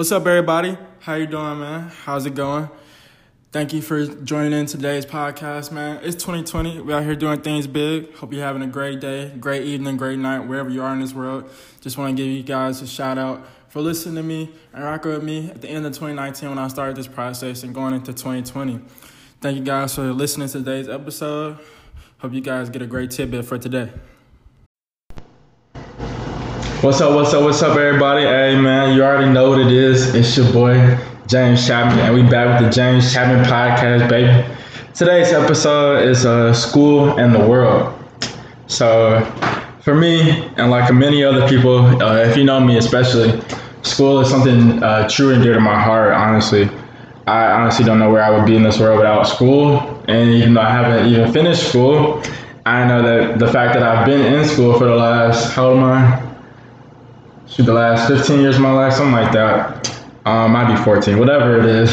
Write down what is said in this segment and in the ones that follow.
What's up, everybody? How you doing, man? How's it going? Thank you for joining in today's podcast, man. It's 2020. We're out here doing things big. Hope you're having a great day, great evening, great night, wherever you are in this world. Just want to give you guys a shout out for listening to me and rocking with me at the end of 2019 when I started this process and going into 2020. Thank you guys for listening to today's episode. Hope you guys get a great tidbit for today. What's up, what's up, what's up, everybody? Hey, man, you already know what it is. It's your boy, James Chapman, and we back with the James Chapman podcast, baby. Today's episode is uh, School and the World. So, for me, and like many other people, uh, if you know me especially, school is something uh, true and dear to my heart, honestly. I honestly don't know where I would be in this world without school. And even though I haven't even finished school, I know that the fact that I've been in school for the last, how old am I? Shoot, the last 15 years of my life, something like that. Um, might be 14, whatever it is.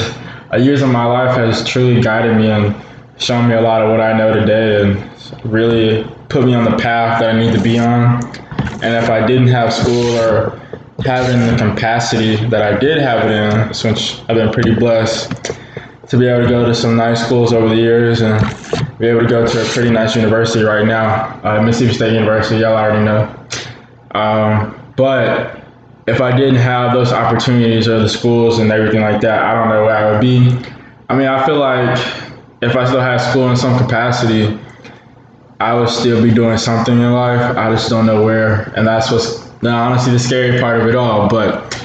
Uh, years of my life has truly guided me and shown me a lot of what I know today and really put me on the path that I need to be on. And if I didn't have school or having the capacity that I did have it in, which I've been pretty blessed to be able to go to some nice schools over the years and be able to go to a pretty nice university right now, uh, Mississippi State University. Y'all already know. Um, but if I didn't have those opportunities or the schools and everything like that, I don't know where I would be. I mean, I feel like if I still had school in some capacity, I would still be doing something in life. I just don't know where. And that's what's honestly the scary part of it all. But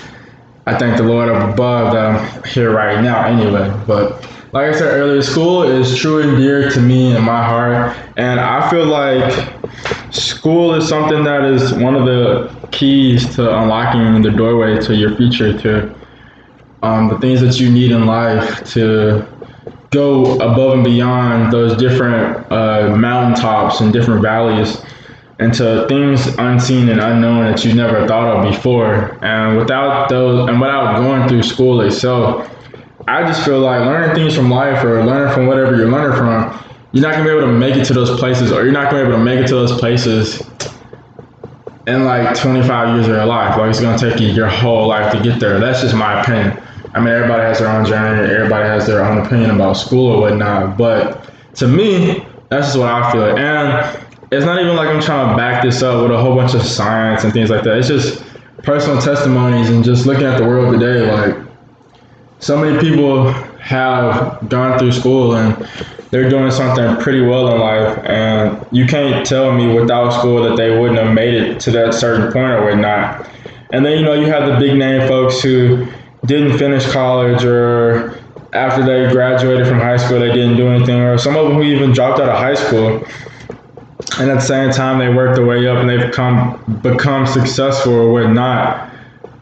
I thank the Lord up above that I'm here right now anyway. But like I said earlier, school is true and dear to me and my heart. And I feel like school is something that is one of the keys to unlocking the doorway to your future, to um, the things that you need in life to go above and beyond those different uh, mountaintops and different valleys into things unseen and unknown that you never thought of before. And without those, and without going through school itself, I just feel like learning things from life or learning from whatever you're learning from, you're not gonna be able to make it to those places, or you're not gonna be able to make it to those places in like 25 years of your life. Like it's gonna take you your whole life to get there. That's just my opinion. I mean, everybody has their own journey. Everybody has their own opinion about school or whatnot. But to me, that's just what I feel. And it's not even like I'm trying to back this up with a whole bunch of science and things like that. It's just personal testimonies and just looking at the world today. Like so many people have gone through school and they're doing something pretty well in life, and you can't tell me without school that they wouldn't have made it to that certain point or whatnot. And then you know you have the big name folks who didn't finish college or after they graduated from high school they didn't do anything, or some of them who even dropped out of high school. And at the same time, they worked their way up and they've become become successful or whatnot.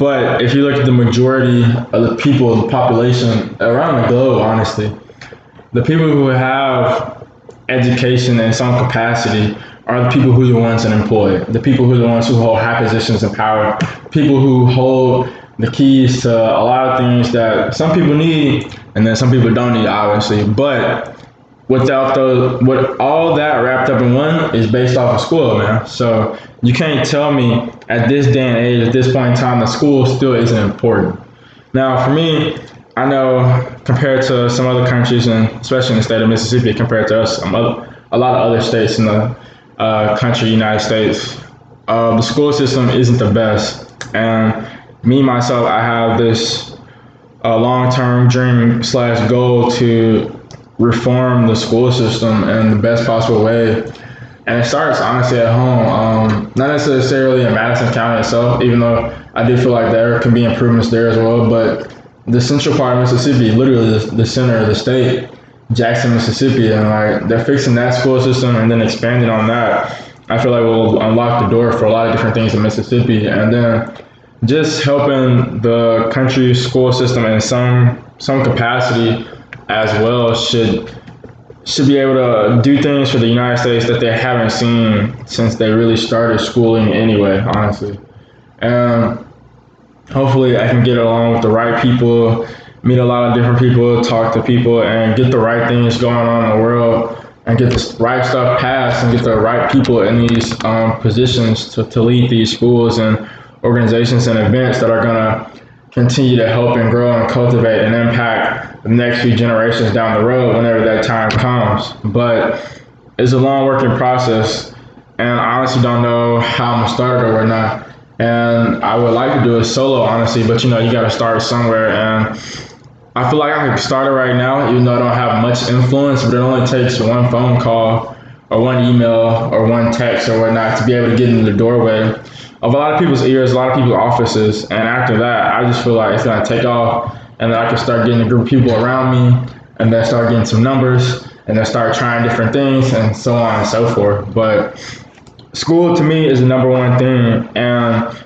But if you look at the majority of the people, the population around the globe, honestly, the people who have education in some capacity are the people who are the ones unemployed, the people who are the ones who hold high positions of power, people who hold the keys to a lot of things that some people need and then some people don't need, obviously. But without the what all that wrapped up in one is based off of school, man. So you can't tell me at this day and age, at this point in time, the school still isn't important. Now, for me, I know compared to some other countries, and especially in the state of Mississippi, compared to us, um, a lot of other states in the uh, country, United States, uh, the school system isn't the best. And me myself, I have this uh, long-term dream slash goal to reform the school system in the best possible way. And it starts honestly at home, um, not necessarily in Madison County itself, even though I do feel like there can be improvements there as well. But the central part of Mississippi, literally the, the center of the state, Jackson, Mississippi, and like they're fixing that school system and then expanding on that. I feel like will unlock the door for a lot of different things in Mississippi, and then just helping the country school system in some some capacity as well should should be able to do things for the United States that they haven't seen since they really started schooling anyway, honestly. And hopefully I can get along with the right people, meet a lot of different people, talk to people, and get the right things going on in the world and get the right stuff passed and get the right people in these um, positions to, to lead these schools and organizations and events that are going to continue to help and grow and cultivate and impact the next few generations down the road whenever that time comes. But it's a long working process, and I honestly don't know how I'm gonna start or not. And I would like to do it solo, honestly, but you know, you gotta start somewhere. And I feel like I can start it right now, even though I don't have much influence, but it only takes one phone call or one email or one text or whatnot to be able to get in the doorway of a lot of people's ears, a lot of people's offices. And after that, I just feel like it's gonna take off, and then I can start getting a group of people around me, and then start getting some numbers, and then start trying different things, and so on and so forth. But school to me is the number one thing, and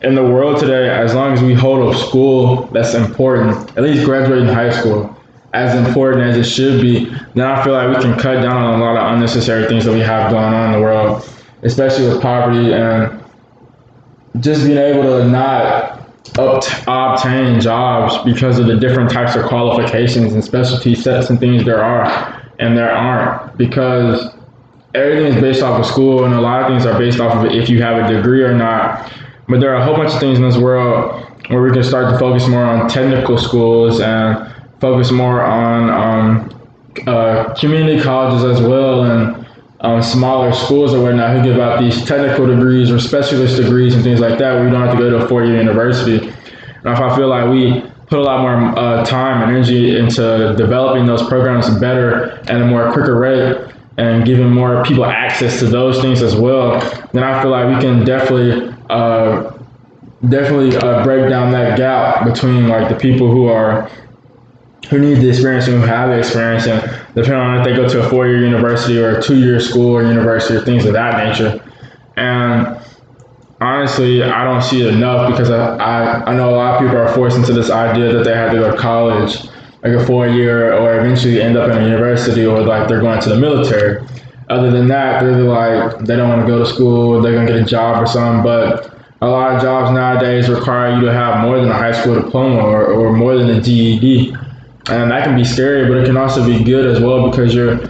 in the world today, as long as we hold up school, that's important. At least graduating high school, as important as it should be. Then I feel like we can cut down on a lot of unnecessary things that we have going on in the world, especially with poverty and just being able to not obtain jobs because of the different types of qualifications and specialty sets and things there are and there aren't. Because everything is based off of school and a lot of things are based off of if you have a degree or not. But there are a whole bunch of things in this world where we can start to focus more on technical schools and focus more on um, uh, community colleges as well and um, smaller schools or whatnot who give out these technical degrees or specialist degrees and things like that where you don't have to go to a four-year university. And if I feel like we put a lot more uh, time and energy into developing those programs better and a more quicker rate and giving more people access to those things as well, then I feel like we can definitely uh, definitely uh, break down that gap between like the people who are who need the experience and who have the experience and depending on if they go to a four-year university or a two-year school or university or things of that nature. And honestly, I don't see it enough because I, I, I know a lot of people are forced into this idea that they have to go to college, like a four-year, or eventually end up in a university, or like they're going to the military. Other than that, they're like they don't want to go to school, they're gonna get a job or something. But a lot of jobs nowadays require you to have more than a high school diploma or, or more than a GED and that can be scary, but it can also be good as well because you're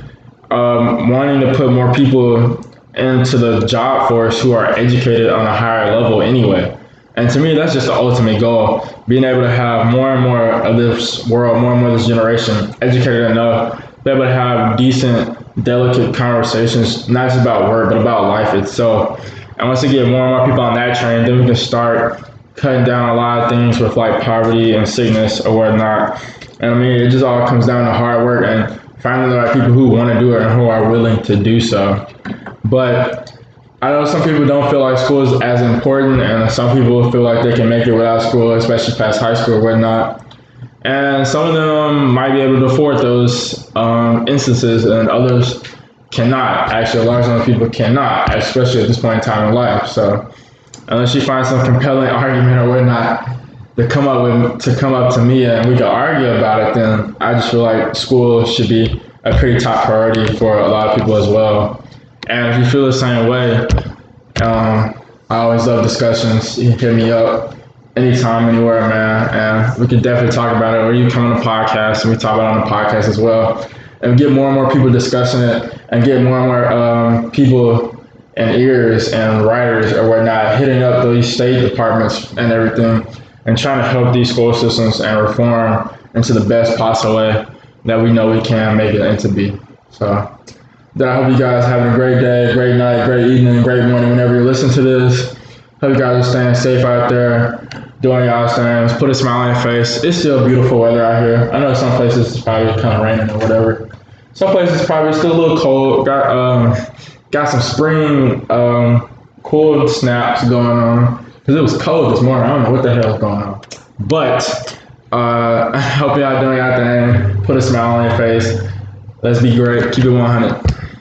um, wanting to put more people into the job force who are educated on a higher level anyway. And to me, that's just the ultimate goal: being able to have more and more of this world, more and more of this generation educated enough, be able to have decent, delicate conversations, not just about work, but about life itself. And once we get more and more people on that train, then we can start cutting down a lot of things with like poverty and sickness or whatnot. I mean, it just all comes down to hard work and finding the right people who want to do it and who are willing to do so. But I know some people don't feel like school is as important, and some people feel like they can make it without school, especially past high school or whatnot. And some of them might be able to afford those um, instances, and others cannot. Actually, a large number of people cannot, especially at this point in time in life. So, unless you find some compelling argument or whatnot, to come up with to come up to me and we could argue about it, then I just feel like school should be a pretty top priority for a lot of people as well. And if you feel the same way, um, I always love discussions. You can hit me up anytime, anywhere, man, and we can definitely talk about it. Or you come on the podcast and we talk about it on the podcast as well, and get more and more people discussing it, and get more and more um, people and ears and writers or whatnot hitting up these state departments and everything and trying to help these school systems and reform into the best possible way that we know we can make it into be. So then I hope you guys having a great day, great night, great evening, great morning whenever you listen to this. Hope you guys are staying safe out there, doing y'all things. Put a smile on your face. It's still beautiful weather out here. I know some places it's probably kind of raining or whatever. Some places probably still a little cold. Got um, got some spring um, snaps going on because it was cold this morning. I don't know what the hell is going on. But uh, I hope y'all doing y'all thing. Put a smile on your face. Let's be great. Keep it 100.